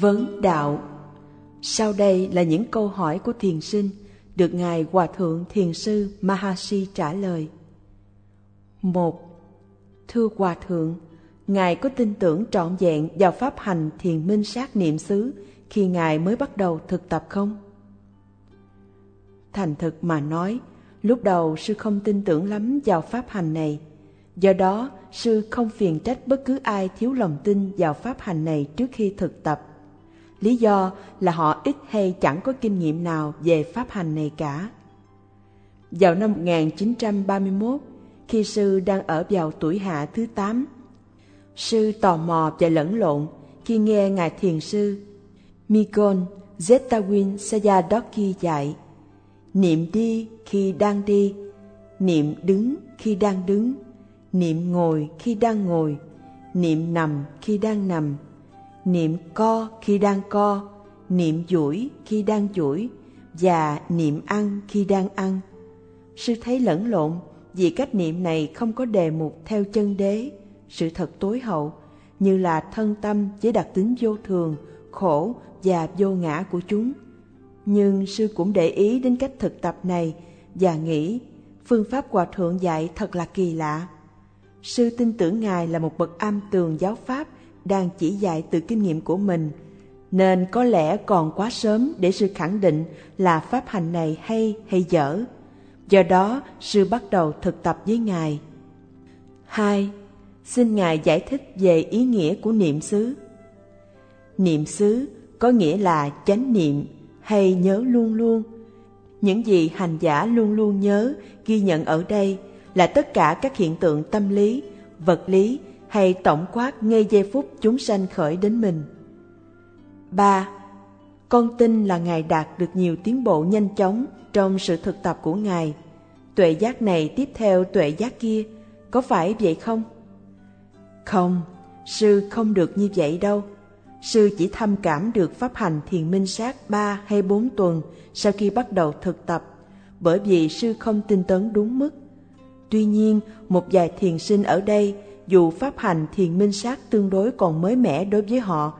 Vấn đạo Sau đây là những câu hỏi của thiền sinh được Ngài Hòa Thượng Thiền Sư Mahasi trả lời. một Thưa Hòa Thượng, Ngài có tin tưởng trọn vẹn vào pháp hành thiền minh sát niệm xứ khi Ngài mới bắt đầu thực tập không? Thành thực mà nói, lúc đầu sư không tin tưởng lắm vào pháp hành này. Do đó, sư không phiền trách bất cứ ai thiếu lòng tin vào pháp hành này trước khi thực tập. Lý do là họ ít hay chẳng có kinh nghiệm nào về pháp hành này cả. Vào năm 1931, khi sư đang ở vào tuổi hạ thứ 8, sư tò mò và lẫn lộn khi nghe Ngài Thiền Sư Mikon Zetawin Sayadoki dạy Niệm đi khi đang đi, niệm đứng khi đang đứng, niệm ngồi khi đang ngồi, niệm nằm khi đang nằm, niệm co khi đang co, niệm duỗi khi đang duỗi và niệm ăn khi đang ăn. Sư thấy lẫn lộn vì cách niệm này không có đề mục theo chân đế, sự thật tối hậu, như là thân tâm với đặc tính vô thường, khổ và vô ngã của chúng. Nhưng sư cũng để ý đến cách thực tập này và nghĩ phương pháp hòa thượng dạy thật là kỳ lạ. Sư tin tưởng Ngài là một bậc am tường giáo pháp đang chỉ dạy từ kinh nghiệm của mình, nên có lẽ còn quá sớm để sư khẳng định là pháp hành này hay hay dở. Do đó, sư bắt đầu thực tập với Ngài. 2. Xin Ngài giải thích về ý nghĩa của niệm xứ. Niệm xứ có nghĩa là chánh niệm hay nhớ luôn luôn. Những gì hành giả luôn luôn nhớ, ghi nhận ở đây là tất cả các hiện tượng tâm lý, vật lý hay tổng quát ngay giây phút chúng sanh khởi đến mình. 3. Con tin là Ngài đạt được nhiều tiến bộ nhanh chóng trong sự thực tập của Ngài. Tuệ giác này tiếp theo tuệ giác kia, có phải vậy không? Không, sư không được như vậy đâu. Sư chỉ thâm cảm được pháp hành thiền minh sát 3 hay 4 tuần sau khi bắt đầu thực tập, bởi vì sư không tin tấn đúng mức. Tuy nhiên, một vài thiền sinh ở đây, dù pháp hành thiền minh sát tương đối còn mới mẻ đối với họ,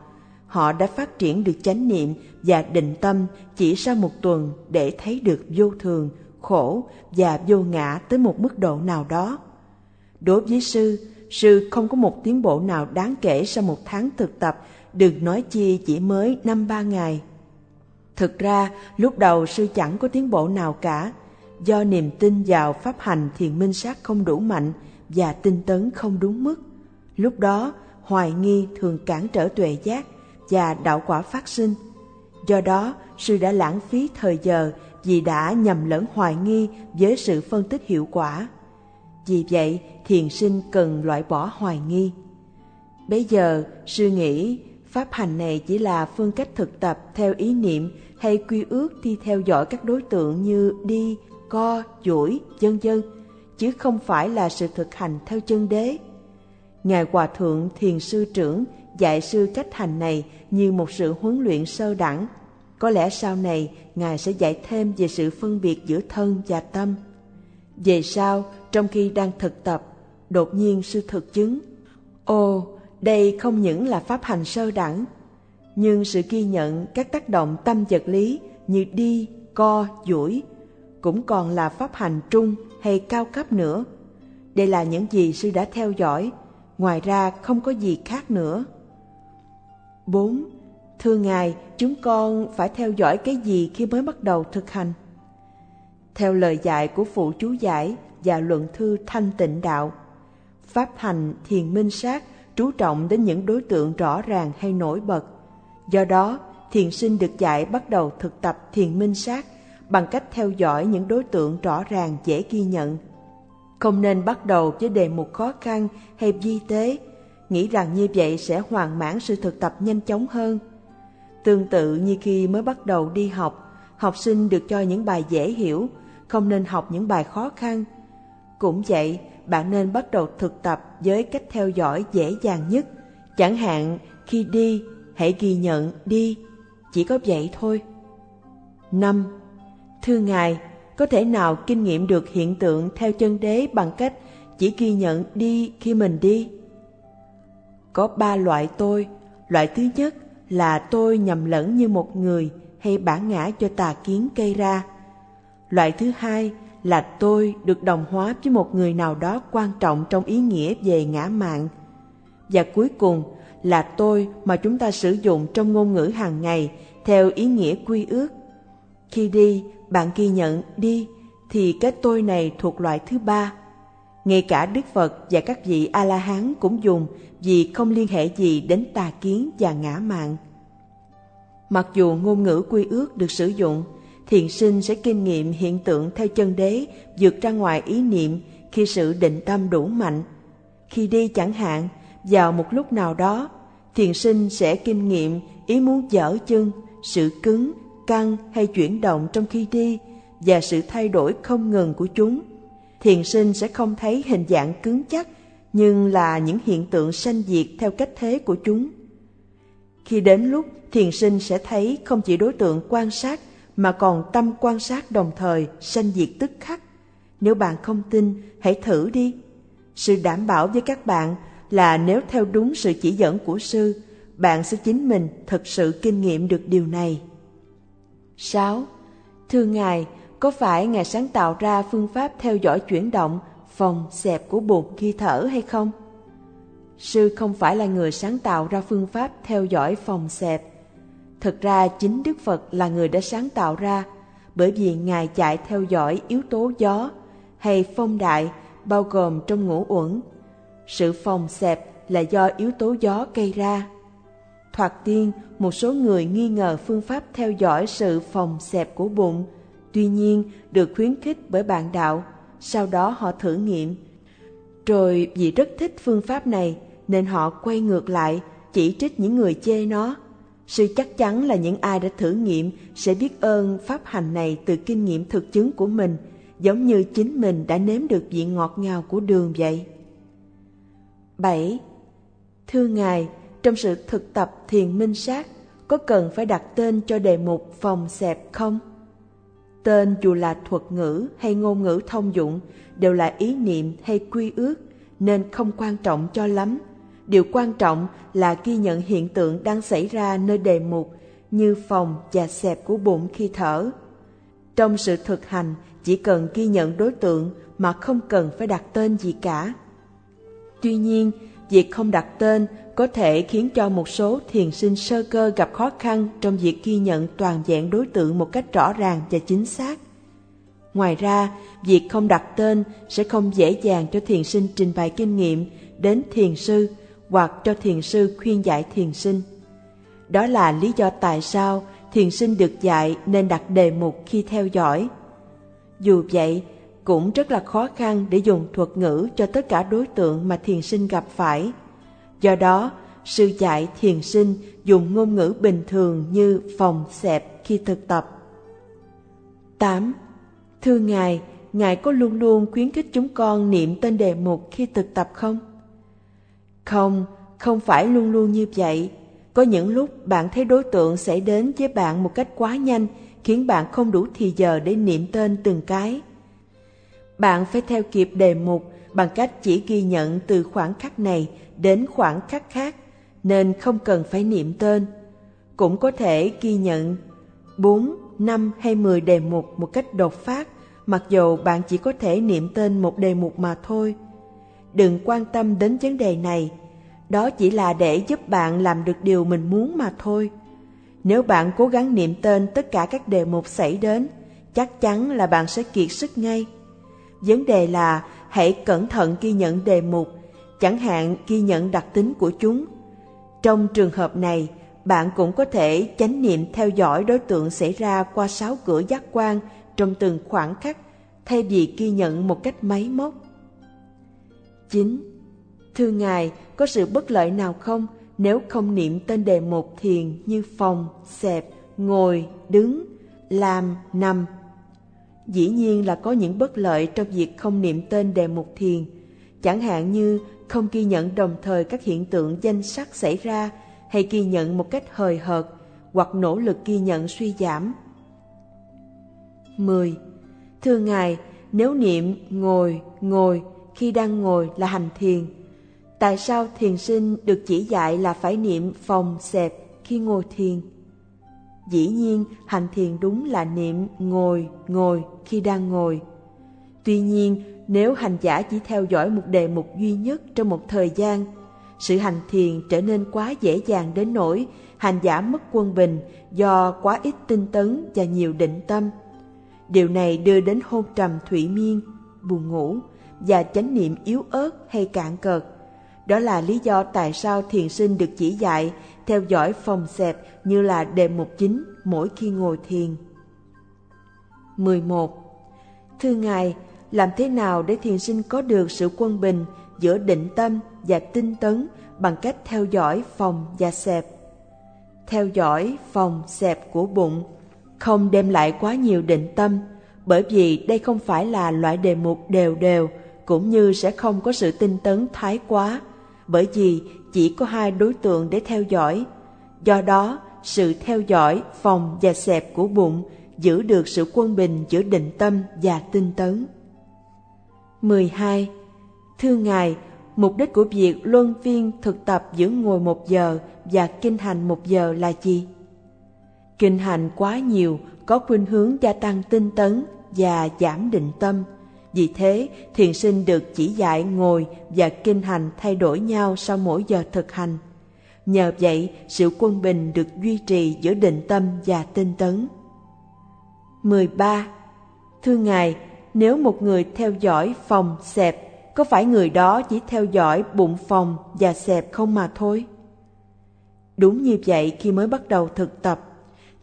họ đã phát triển được chánh niệm và định tâm chỉ sau một tuần để thấy được vô thường, khổ và vô ngã tới một mức độ nào đó. Đối với sư, sư không có một tiến bộ nào đáng kể sau một tháng thực tập đừng nói chi chỉ mới năm ba ngày. Thực ra, lúc đầu sư chẳng có tiến bộ nào cả, do niềm tin vào pháp hành thiền minh sát không đủ mạnh và tinh tấn không đúng mức. Lúc đó, hoài nghi thường cản trở tuệ giác và đạo quả phát sinh. Do đó, sư đã lãng phí thời giờ vì đã nhầm lẫn hoài nghi với sự phân tích hiệu quả. Vì vậy, thiền sinh cần loại bỏ hoài nghi. Bây giờ, sư nghĩ Pháp hành này chỉ là phương cách thực tập theo ý niệm hay quy ước đi theo dõi các đối tượng như đi, co, duỗi, dân dân, chứ không phải là sự thực hành theo chân đế. Ngài Hòa Thượng Thiền Sư Trưởng dạy sư cách hành này như một sự huấn luyện sơ đẳng. Có lẽ sau này Ngài sẽ dạy thêm về sự phân biệt giữa thân và tâm. Về sau, trong khi đang thực tập, đột nhiên sư thực chứng. Ồ, đây không những là pháp hành sơ đẳng, nhưng sự ghi nhận các tác động tâm vật lý như đi, co, duỗi cũng còn là pháp hành trung hay cao cấp nữa. Đây là những gì sư đã theo dõi, ngoài ra không có gì khác nữa. 4. Thưa Ngài, chúng con phải theo dõi cái gì khi mới bắt đầu thực hành? Theo lời dạy của phụ chú giải và luận thư thanh tịnh đạo, pháp hành thiền minh sát chú trọng đến những đối tượng rõ ràng hay nổi bật. Do đó, thiền sinh được dạy bắt đầu thực tập thiền minh sát bằng cách theo dõi những đối tượng rõ ràng dễ ghi nhận. Không nên bắt đầu với đề mục khó khăn hay di tế, nghĩ rằng như vậy sẽ hoàn mãn sự thực tập nhanh chóng hơn. Tương tự như khi mới bắt đầu đi học, học sinh được cho những bài dễ hiểu, không nên học những bài khó khăn. Cũng vậy, bạn nên bắt đầu thực tập với cách theo dõi dễ dàng nhất. Chẳng hạn khi đi, hãy ghi nhận đi, chỉ có vậy thôi. 5. Thưa Ngài, có thể nào kinh nghiệm được hiện tượng theo chân đế bằng cách chỉ ghi nhận đi khi mình đi? Có ba loại tôi. Loại thứ nhất là tôi nhầm lẫn như một người hay bản ngã cho tà kiến gây ra. Loại thứ hai là tôi được đồng hóa với một người nào đó quan trọng trong ý nghĩa về ngã mạng. Và cuối cùng là tôi mà chúng ta sử dụng trong ngôn ngữ hàng ngày theo ý nghĩa quy ước. Khi đi, bạn ghi nhận đi thì cái tôi này thuộc loại thứ ba. Ngay cả Đức Phật và các vị A-la-hán cũng dùng vì không liên hệ gì đến tà kiến và ngã mạng. Mặc dù ngôn ngữ quy ước được sử dụng, thiền sinh sẽ kinh nghiệm hiện tượng theo chân đế vượt ra ngoài ý niệm khi sự định tâm đủ mạnh. Khi đi chẳng hạn, vào một lúc nào đó, thiền sinh sẽ kinh nghiệm ý muốn dở chân, sự cứng, căng hay chuyển động trong khi đi và sự thay đổi không ngừng của chúng. Thiền sinh sẽ không thấy hình dạng cứng chắc, nhưng là những hiện tượng sanh diệt theo cách thế của chúng. Khi đến lúc thiền sinh sẽ thấy không chỉ đối tượng quan sát mà còn tâm quan sát đồng thời sanh diệt tức khắc. Nếu bạn không tin, hãy thử đi. Sự đảm bảo với các bạn là nếu theo đúng sự chỉ dẫn của sư, bạn sẽ chính mình thực sự kinh nghiệm được điều này. 6. Thưa Ngài, có phải Ngài sáng tạo ra phương pháp theo dõi chuyển động, phòng, xẹp của bụng khi thở hay không? Sư không phải là người sáng tạo ra phương pháp theo dõi phòng xẹp. Thực ra chính Đức Phật là người đã sáng tạo ra, bởi vì Ngài chạy theo dõi yếu tố gió hay phong đại bao gồm trong ngũ uẩn. Sự phòng xẹp là do yếu tố gió gây ra. Thoạt tiên, một số người nghi ngờ phương pháp theo dõi sự phòng xẹp của bụng, tuy nhiên được khuyến khích bởi bạn đạo, sau đó họ thử nghiệm. Rồi vì rất thích phương pháp này nên họ quay ngược lại chỉ trích những người chê nó. sự chắc chắn là những ai đã thử nghiệm sẽ biết ơn pháp hành này từ kinh nghiệm thực chứng của mình, giống như chính mình đã nếm được vị ngọt ngào của đường vậy. 7. Thưa Ngài, trong sự thực tập thiền minh sát, có cần phải đặt tên cho đề mục phòng xẹp không? Tên dù là thuật ngữ hay ngôn ngữ thông dụng đều là ý niệm hay quy ước nên không quan trọng cho lắm. Điều quan trọng là ghi nhận hiện tượng đang xảy ra nơi đề mục như phòng và xẹp của bụng khi thở. Trong sự thực hành chỉ cần ghi nhận đối tượng mà không cần phải đặt tên gì cả. Tuy nhiên, việc không đặt tên có thể khiến cho một số thiền sinh sơ cơ gặp khó khăn trong việc ghi nhận toàn diện đối tượng một cách rõ ràng và chính xác. Ngoài ra, việc không đặt tên sẽ không dễ dàng cho thiền sinh trình bày kinh nghiệm đến thiền sư hoặc cho thiền sư khuyên giải thiền sinh. Đó là lý do tại sao thiền sinh được dạy nên đặt đề mục khi theo dõi. Dù vậy, cũng rất là khó khăn để dùng thuật ngữ cho tất cả đối tượng mà thiền sinh gặp phải. Do đó, sư dạy thiền sinh dùng ngôn ngữ bình thường như phòng xẹp khi thực tập. 8. Thưa Ngài, Ngài có luôn luôn khuyến khích chúng con niệm tên đề mục khi thực tập không? Không, không phải luôn luôn như vậy. Có những lúc bạn thấy đối tượng sẽ đến với bạn một cách quá nhanh, khiến bạn không đủ thì giờ để niệm tên từng cái. Bạn phải theo kịp đề mục bằng cách chỉ ghi nhận từ khoảng khắc này đến khoảng khắc khác, nên không cần phải niệm tên. Cũng có thể ghi nhận 4, 5 hay 10 đề mục một cách đột phát, mặc dù bạn chỉ có thể niệm tên một đề mục mà thôi. Đừng quan tâm đến vấn đề này, đó chỉ là để giúp bạn làm được điều mình muốn mà thôi. Nếu bạn cố gắng niệm tên tất cả các đề mục xảy đến, chắc chắn là bạn sẽ kiệt sức ngay. Vấn đề là hãy cẩn thận ghi nhận đề mục, chẳng hạn ghi nhận đặc tính của chúng. Trong trường hợp này, bạn cũng có thể chánh niệm theo dõi đối tượng xảy ra qua sáu cửa giác quan trong từng khoảng khắc, thay vì ghi nhận một cách máy móc. 9. Thưa Ngài, có sự bất lợi nào không nếu không niệm tên đề mục thiền như phòng, xẹp, ngồi, đứng, làm, nằm, Dĩ nhiên là có những bất lợi trong việc không niệm tên đề mục thiền, chẳng hạn như không ghi nhận đồng thời các hiện tượng danh sắc xảy ra hay ghi nhận một cách hời hợt hoặc nỗ lực ghi nhận suy giảm. 10. Thưa Ngài, nếu niệm ngồi, ngồi khi đang ngồi là hành thiền, tại sao thiền sinh được chỉ dạy là phải niệm phòng xẹp khi ngồi thiền. Dĩ nhiên, hành thiền đúng là niệm ngồi, ngồi khi đang ngồi. Tuy nhiên, nếu hành giả chỉ theo dõi một đề mục duy nhất trong một thời gian, sự hành thiền trở nên quá dễ dàng đến nỗi hành giả mất quân bình do quá ít tinh tấn và nhiều định tâm. Điều này đưa đến hôn trầm thủy miên, buồn ngủ và chánh niệm yếu ớt hay cạn cợt. Đó là lý do tại sao thiền sinh được chỉ dạy theo dõi phòng xẹp như là đề mục chính mỗi khi ngồi thiền. 11. Thưa Ngài, làm thế nào để thiền sinh có được sự quân bình giữa định tâm và tinh tấn bằng cách theo dõi phòng và xẹp? Theo dõi phòng xẹp của bụng không đem lại quá nhiều định tâm, bởi vì đây không phải là loại đề mục đều đều, cũng như sẽ không có sự tinh tấn thái quá, bởi vì chỉ có hai đối tượng để theo dõi. Do đó, sự theo dõi phòng và xẹp của bụng giữ được sự quân bình giữa định tâm và tinh tấn. 12. Thưa Ngài, mục đích của việc luân phiên thực tập giữa ngồi một giờ và kinh hành một giờ là gì? Kinh hành quá nhiều có khuynh hướng gia tăng tinh tấn và giảm định tâm. Vì thế, thiền sinh được chỉ dạy ngồi và kinh hành thay đổi nhau sau mỗi giờ thực hành. Nhờ vậy, sự quân bình được duy trì giữa định tâm và tinh tấn. 13. Thưa Ngài, nếu một người theo dõi phòng xẹp, có phải người đó chỉ theo dõi bụng phòng và xẹp không mà thôi? Đúng như vậy khi mới bắt đầu thực tập,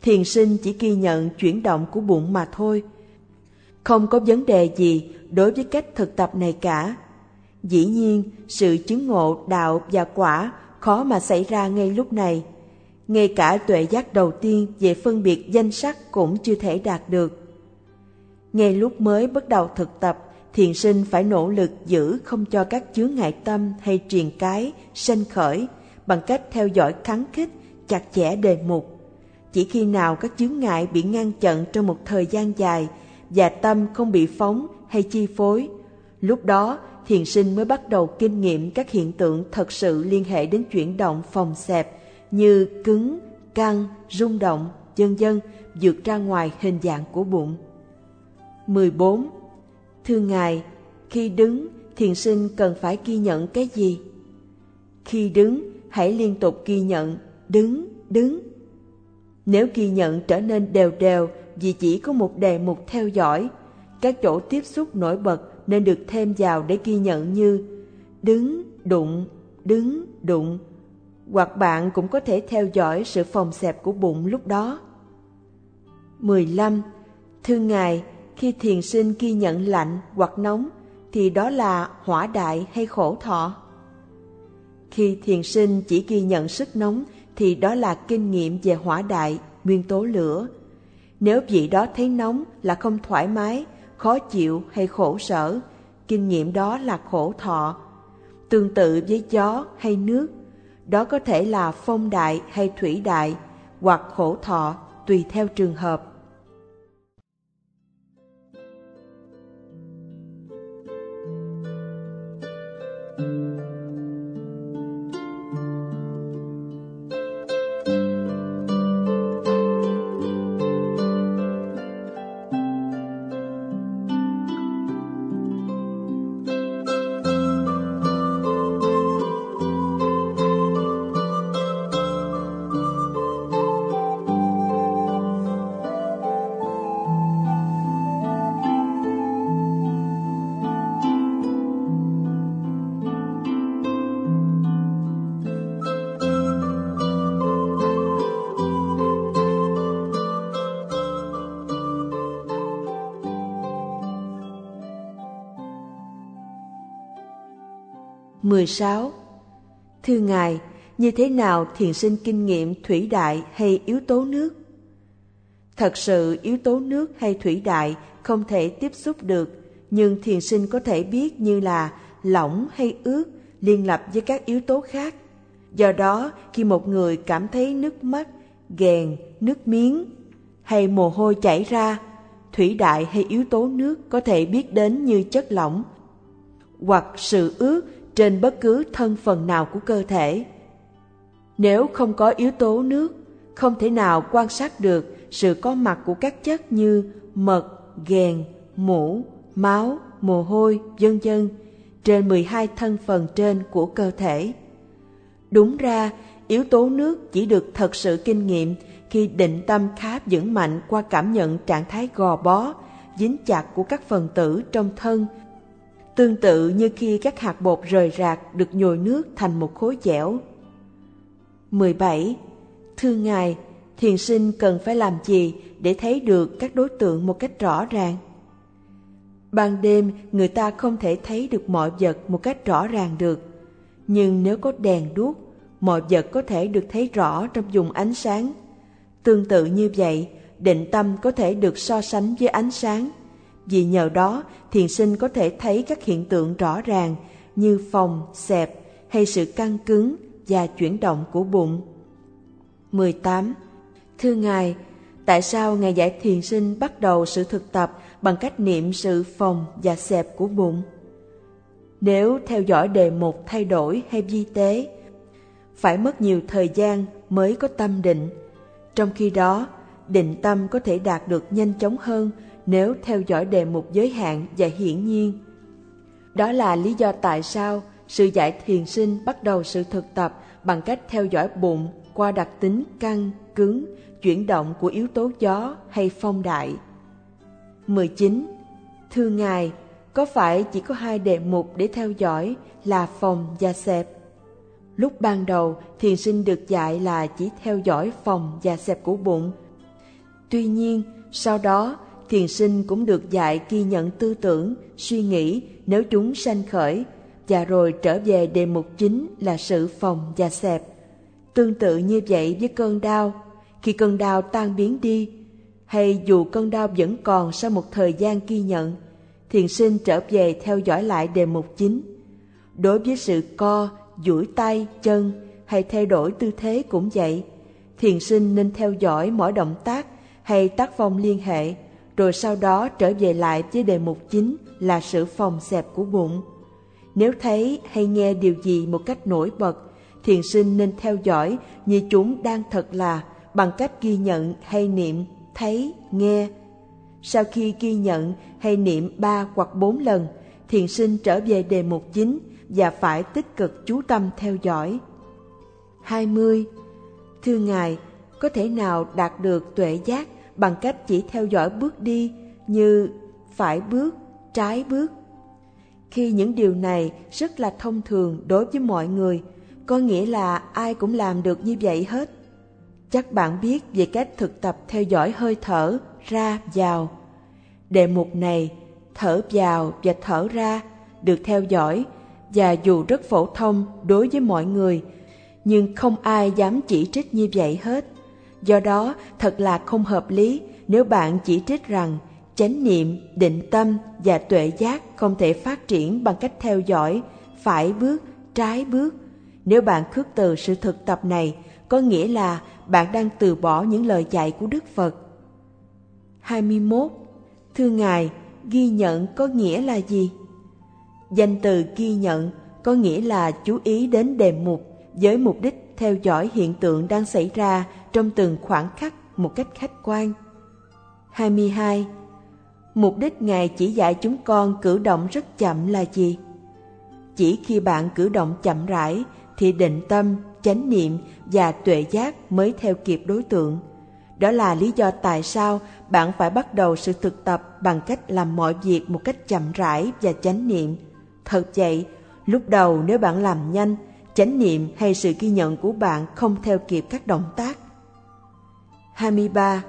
thiền sinh chỉ ghi nhận chuyển động của bụng mà thôi. Không có vấn đề gì đối với cách thực tập này cả. Dĩ nhiên, sự chứng ngộ đạo và quả khó mà xảy ra ngay lúc này. Ngay cả tuệ giác đầu tiên về phân biệt danh sắc cũng chưa thể đạt được. Ngay lúc mới bắt đầu thực tập, thiền sinh phải nỗ lực giữ không cho các chướng ngại tâm hay truyền cái sanh khởi bằng cách theo dõi kháng khích, chặt chẽ đề mục. Chỉ khi nào các chướng ngại bị ngăn chặn trong một thời gian dài và tâm không bị phóng hay chi phối, lúc đó thiền sinh mới bắt đầu kinh nghiệm các hiện tượng thật sự liên hệ đến chuyển động phòng xẹp như cứng, căng, rung động, dân dân vượt ra ngoài hình dạng của bụng. 14. Thưa Ngài, khi đứng, thiền sinh cần phải ghi nhận cái gì? Khi đứng, hãy liên tục ghi nhận, đứng, đứng. Nếu ghi nhận trở nên đều đều vì chỉ có một đề mục theo dõi, các chỗ tiếp xúc nổi bật nên được thêm vào để ghi nhận như đứng, đụng, đứng, đụng. Hoặc bạn cũng có thể theo dõi sự phòng xẹp của bụng lúc đó. 15. Thưa Ngài, khi thiền sinh ghi nhận lạnh hoặc nóng thì đó là hỏa đại hay khổ thọ? Khi thiền sinh chỉ ghi nhận sức nóng thì đó là kinh nghiệm về hỏa đại, nguyên tố lửa. Nếu vị đó thấy nóng là không thoải mái, khó chịu hay khổ sở, kinh nghiệm đó là khổ thọ. Tương tự với gió hay nước, đó có thể là phong đại hay thủy đại, hoặc khổ thọ tùy theo trường hợp. 16. Thưa Ngài, như thế nào thiền sinh kinh nghiệm thủy đại hay yếu tố nước? Thật sự yếu tố nước hay thủy đại không thể tiếp xúc được, nhưng thiền sinh có thể biết như là lỏng hay ướt liên lập với các yếu tố khác. Do đó, khi một người cảm thấy nước mắt, ghèn, nước miếng hay mồ hôi chảy ra, thủy đại hay yếu tố nước có thể biết đến như chất lỏng hoặc sự ướt trên bất cứ thân phần nào của cơ thể. Nếu không có yếu tố nước, không thể nào quan sát được sự có mặt của các chất như mật, ghèn, mũ, máu, mồ hôi, vân vân trên 12 thân phần trên của cơ thể. Đúng ra, yếu tố nước chỉ được thật sự kinh nghiệm khi định tâm khá vững mạnh qua cảm nhận trạng thái gò bó, dính chặt của các phần tử trong thân. Tương tự như khi các hạt bột rời rạc được nhồi nước thành một khối dẻo. 17. Thưa Ngài, thiền sinh cần phải làm gì để thấy được các đối tượng một cách rõ ràng? Ban đêm, người ta không thể thấy được mọi vật một cách rõ ràng được. Nhưng nếu có đèn đuốc, mọi vật có thể được thấy rõ trong dùng ánh sáng. Tương tự như vậy, định tâm có thể được so sánh với ánh sáng. Vì nhờ đó, thiền sinh có thể thấy các hiện tượng rõ ràng như phòng, xẹp hay sự căng cứng và chuyển động của bụng. 18. Thưa Ngài, tại sao Ngài giải thiền sinh bắt đầu sự thực tập bằng cách niệm sự phòng và xẹp của bụng? Nếu theo dõi đề mục thay đổi hay vi tế, phải mất nhiều thời gian mới có tâm định. Trong khi đó, định tâm có thể đạt được nhanh chóng hơn nếu theo dõi đề mục giới hạn và hiển nhiên. Đó là lý do tại sao sự giải thiền sinh bắt đầu sự thực tập bằng cách theo dõi bụng qua đặc tính căng, cứng, chuyển động của yếu tố gió hay phong đại. 19. Thưa Ngài, có phải chỉ có hai đề mục để theo dõi là phòng và xẹp? Lúc ban đầu, thiền sinh được dạy là chỉ theo dõi phòng và xẹp của bụng. Tuy nhiên, sau đó, thiền sinh cũng được dạy ghi nhận tư tưởng, suy nghĩ nếu chúng sanh khởi, và rồi trở về đề mục chính là sự phòng và xẹp. Tương tự như vậy với cơn đau, khi cơn đau tan biến đi, hay dù cơn đau vẫn còn sau một thời gian ghi nhận, thiền sinh trở về theo dõi lại đề mục chính. Đối với sự co, duỗi tay, chân hay thay đổi tư thế cũng vậy. Thiền sinh nên theo dõi mỗi động tác hay tác phong liên hệ, rồi sau đó trở về lại với đề mục chính là sự phòng xẹp của bụng. Nếu thấy hay nghe điều gì một cách nổi bật, thiền sinh nên theo dõi như chúng đang thật là bằng cách ghi nhận hay niệm, thấy, nghe. Sau khi ghi nhận hay niệm ba hoặc bốn lần, thiền sinh trở về đề mục chính và phải tích cực chú tâm theo dõi. 20. Thưa Ngài, có thể nào đạt được tuệ giác bằng cách chỉ theo dõi bước đi như phải bước, trái bước? Khi những điều này rất là thông thường đối với mọi người, có nghĩa là ai cũng làm được như vậy hết. Chắc bạn biết về cách thực tập theo dõi hơi thở ra vào. Đề mục này, thở vào và thở ra, được theo dõi và dù rất phổ thông đối với mọi người, nhưng không ai dám chỉ trích như vậy hết. Do đó, thật là không hợp lý nếu bạn chỉ trích rằng chánh niệm, định tâm và tuệ giác không thể phát triển bằng cách theo dõi phải bước, trái bước. Nếu bạn khước từ sự thực tập này, có nghĩa là bạn đang từ bỏ những lời dạy của Đức Phật. 21. Thưa Ngài, ghi nhận có nghĩa là gì? Danh từ ghi nhận có nghĩa là chú ý đến đề mục với mục đích theo dõi hiện tượng đang xảy ra trong từng khoảng khắc một cách khách quan. 22. Mục đích Ngài chỉ dạy chúng con cử động rất chậm là gì? Chỉ khi bạn cử động chậm rãi thì định tâm, chánh niệm và tuệ giác mới theo kịp đối tượng. Đó là lý do tại sao bạn phải bắt đầu sự thực tập bằng cách làm mọi việc một cách chậm rãi và chánh niệm Thật vậy, lúc đầu nếu bạn làm nhanh, chánh niệm hay sự ghi nhận của bạn không theo kịp các động tác. 23.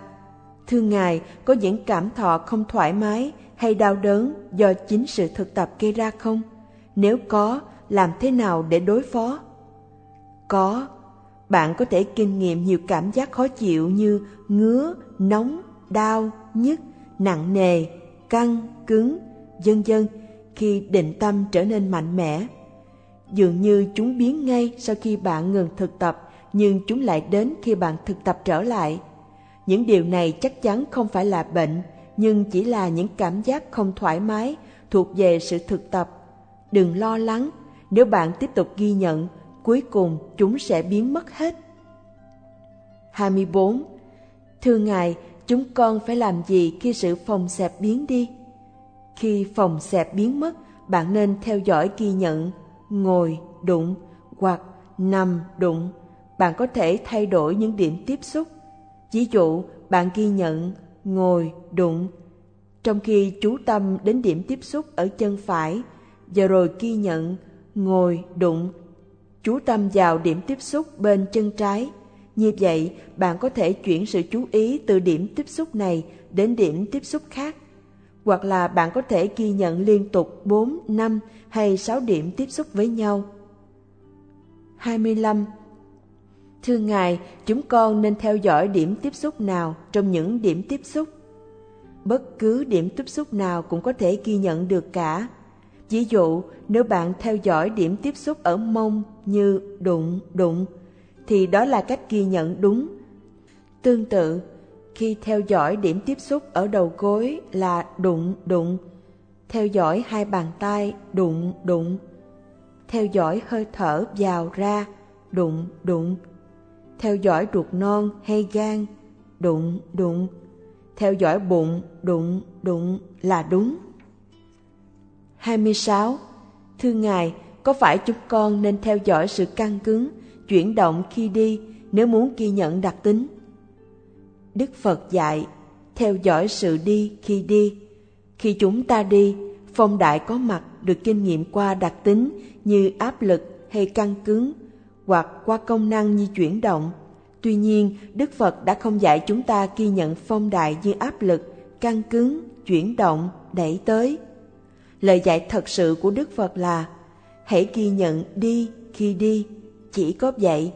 Thưa Ngài, có những cảm thọ không thoải mái hay đau đớn do chính sự thực tập gây ra không? Nếu có, làm thế nào để đối phó? Có. Bạn có thể kinh nghiệm nhiều cảm giác khó chịu như ngứa, nóng, đau, nhức, nặng nề, căng, cứng, vân vân khi định tâm trở nên mạnh mẽ. Dường như chúng biến ngay sau khi bạn ngừng thực tập, nhưng chúng lại đến khi bạn thực tập trở lại. Những điều này chắc chắn không phải là bệnh, nhưng chỉ là những cảm giác không thoải mái thuộc về sự thực tập. Đừng lo lắng, nếu bạn tiếp tục ghi nhận, cuối cùng chúng sẽ biến mất hết. 24. Thưa Ngài, chúng con phải làm gì khi sự phòng xẹp biến đi? Khi phòng xẹp biến mất, bạn nên theo dõi ghi nhận, ngồi, đụng hoặc nằm, đụng. Bạn có thể thay đổi những điểm tiếp xúc chỉ dụ, bạn ghi nhận, ngồi, đụng. Trong khi chú tâm đến điểm tiếp xúc ở chân phải, và rồi ghi nhận, ngồi, đụng. Chú tâm vào điểm tiếp xúc bên chân trái. Như vậy, bạn có thể chuyển sự chú ý từ điểm tiếp xúc này đến điểm tiếp xúc khác hoặc là bạn có thể ghi nhận liên tục 4, 5 hay 6 điểm tiếp xúc với nhau. 25. Thưa Ngài, chúng con nên theo dõi điểm tiếp xúc nào trong những điểm tiếp xúc? Bất cứ điểm tiếp xúc nào cũng có thể ghi nhận được cả. Ví dụ, nếu bạn theo dõi điểm tiếp xúc ở mông như đụng, đụng, thì đó là cách ghi nhận đúng. Tương tự, khi theo dõi điểm tiếp xúc ở đầu gối là đụng đụng, theo dõi hai bàn tay đụng đụng, theo dõi hơi thở vào ra đụng đụng, theo dõi ruột non hay gan đụng đụng, theo dõi bụng đụng đụng là đúng. 26. Thưa Ngài, có phải chúng con nên theo dõi sự căng cứng, chuyển động khi đi nếu muốn ghi nhận đặc tính? Đức Phật dạy, theo dõi sự đi khi đi. Khi chúng ta đi, phong đại có mặt được kinh nghiệm qua đặc tính như áp lực hay căng cứng, hoặc qua công năng như chuyển động. Tuy nhiên, Đức Phật đã không dạy chúng ta ghi nhận phong đại như áp lực, căng cứng, chuyển động, đẩy tới. Lời dạy thật sự của Đức Phật là hãy ghi nhận đi khi đi, chỉ có vậy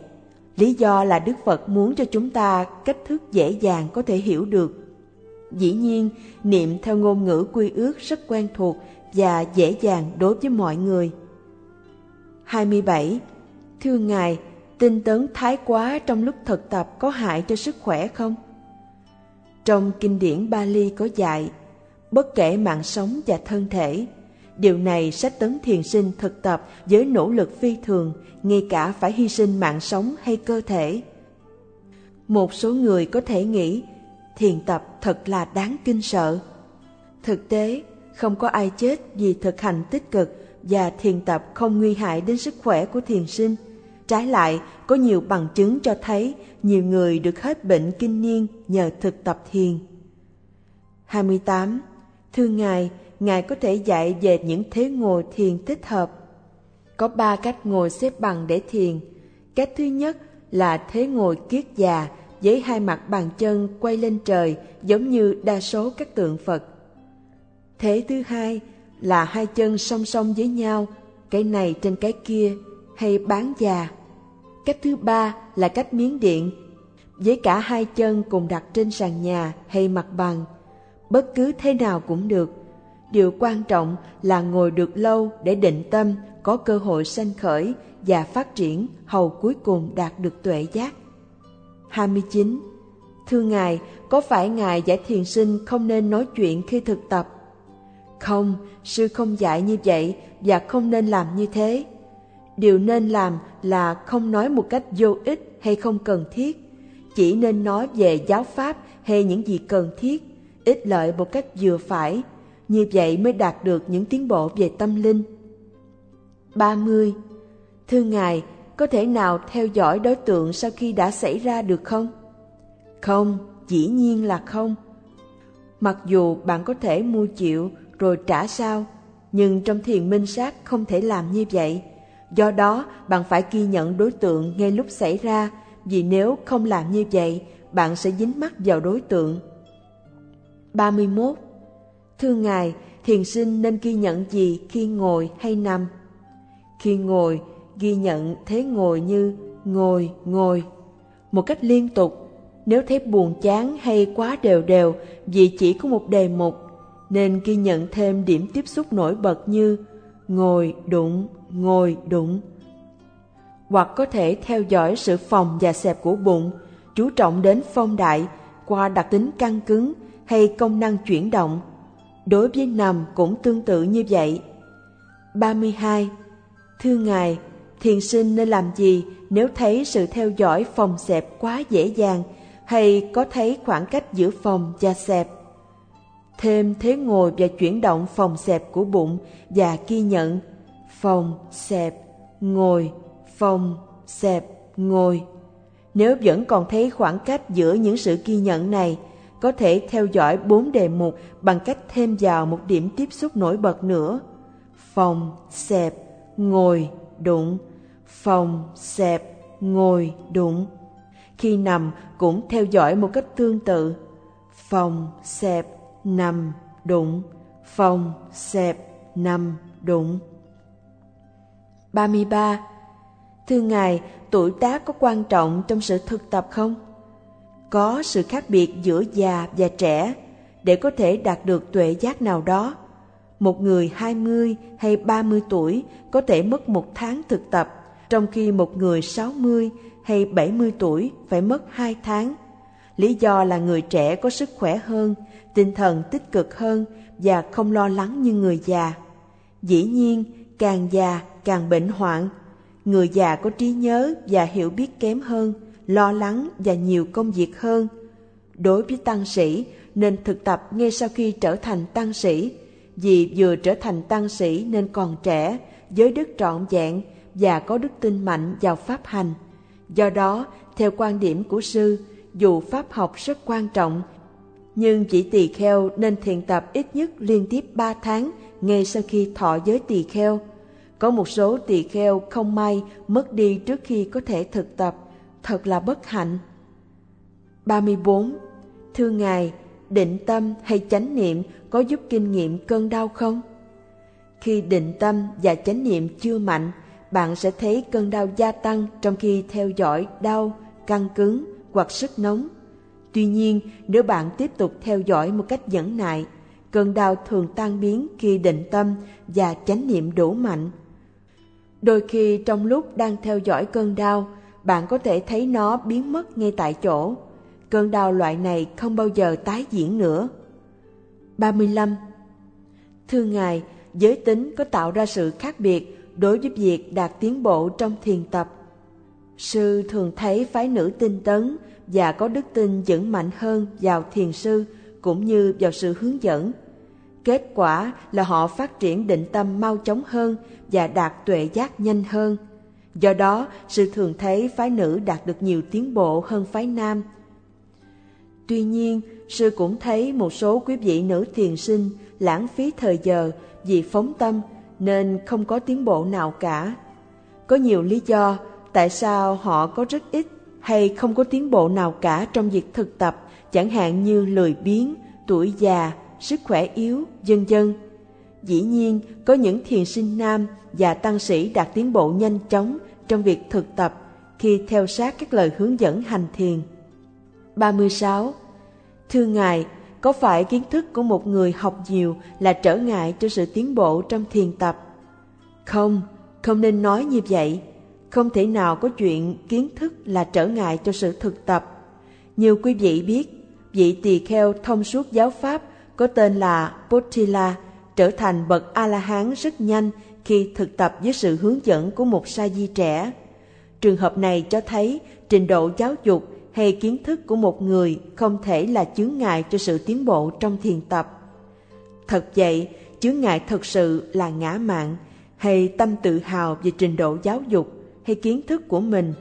Lý do là Đức Phật muốn cho chúng ta cách thức dễ dàng có thể hiểu được. Dĩ nhiên, niệm theo ngôn ngữ quy ước rất quen thuộc và dễ dàng đối với mọi người. 27. Thưa Ngài, tinh tấn thái quá trong lúc thực tập có hại cho sức khỏe không? Trong kinh điển Bali có dạy, bất kể mạng sống và thân thể, Điều này sách tấn thiền sinh thực tập với nỗ lực phi thường, ngay cả phải hy sinh mạng sống hay cơ thể. Một số người có thể nghĩ thiền tập thật là đáng kinh sợ. Thực tế, không có ai chết vì thực hành tích cực và thiền tập không nguy hại đến sức khỏe của thiền sinh. Trái lại, có nhiều bằng chứng cho thấy nhiều người được hết bệnh kinh niên nhờ thực tập thiền. 28. Thưa Ngài, Ngài có thể dạy về những thế ngồi thiền thích hợp. Có ba cách ngồi xếp bằng để thiền. Cách thứ nhất là thế ngồi kiết già với hai mặt bàn chân quay lên trời giống như đa số các tượng Phật. Thế thứ hai là hai chân song song với nhau, cái này trên cái kia, hay bán già. Cách thứ ba là cách miếng điện, với cả hai chân cùng đặt trên sàn nhà hay mặt bằng. Bất cứ thế nào cũng được, Điều quan trọng là ngồi được lâu để định tâm, có cơ hội sanh khởi và phát triển hầu cuối cùng đạt được tuệ giác. 29. Thưa Ngài, có phải Ngài giải thiền sinh không nên nói chuyện khi thực tập? Không, sư không dạy như vậy và không nên làm như thế. Điều nên làm là không nói một cách vô ích hay không cần thiết, chỉ nên nói về giáo pháp hay những gì cần thiết, ích lợi một cách vừa phải như vậy mới đạt được những tiến bộ về tâm linh. 30. Thưa Ngài, có thể nào theo dõi đối tượng sau khi đã xảy ra được không? Không, dĩ nhiên là không. Mặc dù bạn có thể mua chịu rồi trả sao, nhưng trong thiền minh sát không thể làm như vậy. Do đó, bạn phải ghi nhận đối tượng ngay lúc xảy ra, vì nếu không làm như vậy, bạn sẽ dính mắc vào đối tượng. 31. Thưa Ngài, thiền sinh nên ghi nhận gì khi ngồi hay nằm? Khi ngồi, ghi nhận thế ngồi như ngồi, ngồi, một cách liên tục. Nếu thấy buồn chán hay quá đều đều vì chỉ có một đề mục, nên ghi nhận thêm điểm tiếp xúc nổi bật như ngồi, đụng, ngồi, đụng. Hoặc có thể theo dõi sự phòng và xẹp của bụng, chú trọng đến phong đại qua đặc tính căng cứng hay công năng chuyển động Đối với nằm cũng tương tự như vậy. 32. Thưa Ngài, thiền sinh nên làm gì nếu thấy sự theo dõi phòng xẹp quá dễ dàng hay có thấy khoảng cách giữa phòng và xẹp? Thêm thế ngồi và chuyển động phòng xẹp của bụng và ghi nhận phòng xẹp ngồi phòng xẹp ngồi. Nếu vẫn còn thấy khoảng cách giữa những sự ghi nhận này, có thể theo dõi bốn đề mục bằng cách thêm vào một điểm tiếp xúc nổi bật nữa. Phòng, xẹp, ngồi, đụng, phòng, xẹp, ngồi, đụng. Khi nằm cũng theo dõi một cách tương tự. Phòng, xẹp, nằm, đụng, phòng, xẹp, nằm, đụng. 33. Thưa Ngài, tuổi tác có quan trọng trong sự thực tập không? Có sự khác biệt giữa già và trẻ để có thể đạt được tuệ giác nào đó. Một người 20 hay 30 tuổi có thể mất một tháng thực tập, trong khi một người 60 hay 70 tuổi phải mất hai tháng. Lý do là người trẻ có sức khỏe hơn, tinh thần tích cực hơn và không lo lắng như người già. Dĩ nhiên, càng già càng bệnh hoạn. Người già có trí nhớ và hiểu biết kém hơn, lo lắng và nhiều công việc hơn. Đối với tăng sĩ, nên thực tập ngay sau khi trở thành tăng sĩ, vì vừa trở thành tăng sĩ nên còn trẻ, giới đức trọn vẹn và có đức tin mạnh vào pháp hành. Do đó, theo quan điểm của sư, dù pháp học rất quan trọng, nhưng chỉ tỳ kheo nên thiền tập ít nhất liên tiếp 3 tháng ngay sau khi thọ giới tỳ kheo. Có một số tỳ kheo không may mất đi trước khi có thể thực tập, thật là bất hạnh. 34. Thưa Ngài, định tâm hay chánh niệm có giúp kinh nghiệm cơn đau không? Khi định tâm và chánh niệm chưa mạnh, bạn sẽ thấy cơn đau gia tăng trong khi theo dõi đau, căng cứng hoặc sức nóng. Tuy nhiên, nếu bạn tiếp tục theo dõi một cách nhẫn nại, cơn đau thường tan biến khi định tâm và chánh niệm đủ mạnh. Đôi khi trong lúc đang theo dõi cơn đau, bạn có thể thấy nó biến mất ngay tại chỗ. Cơn đau loại này không bao giờ tái diễn nữa. 35. Thưa Ngài, giới tính có tạo ra sự khác biệt đối với việc đạt tiến bộ trong thiền tập. Sư thường thấy phái nữ tinh tấn và có đức tin vững mạnh hơn vào thiền sư cũng như vào sự hướng dẫn. Kết quả là họ phát triển định tâm mau chóng hơn và đạt tuệ giác nhanh hơn. Do đó, sư thường thấy phái nữ đạt được nhiều tiến bộ hơn phái nam. Tuy nhiên, sư cũng thấy một số quý vị nữ thiền sinh lãng phí thời giờ vì phóng tâm nên không có tiến bộ nào cả. Có nhiều lý do tại sao họ có rất ít hay không có tiến bộ nào cả trong việc thực tập, chẳng hạn như lười biếng, tuổi già, sức khỏe yếu, vân vân. Dĩ nhiên, có những thiền sinh nam và tăng sĩ đạt tiến bộ nhanh chóng trong việc thực tập khi theo sát các lời hướng dẫn hành thiền. 36. Thưa Ngài, có phải kiến thức của một người học nhiều là trở ngại cho sự tiến bộ trong thiền tập? Không, không nên nói như vậy. Không thể nào có chuyện kiến thức là trở ngại cho sự thực tập. Nhiều quý vị biết, vị tỳ kheo thông suốt giáo pháp có tên là Potila trở thành bậc A-la-hán rất nhanh khi thực tập với sự hướng dẫn của một sa di trẻ. Trường hợp này cho thấy trình độ giáo dục hay kiến thức của một người không thể là chướng ngại cho sự tiến bộ trong thiền tập. Thật vậy, chướng ngại thật sự là ngã mạn hay tâm tự hào về trình độ giáo dục hay kiến thức của mình.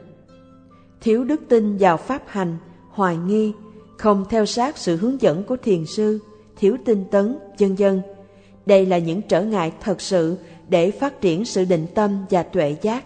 Thiếu đức tin vào pháp hành, hoài nghi, không theo sát sự hướng dẫn của thiền sư, thiếu tinh tấn, vân dân. Đây là những trở ngại thật sự để phát triển sự định tâm và tuệ giác.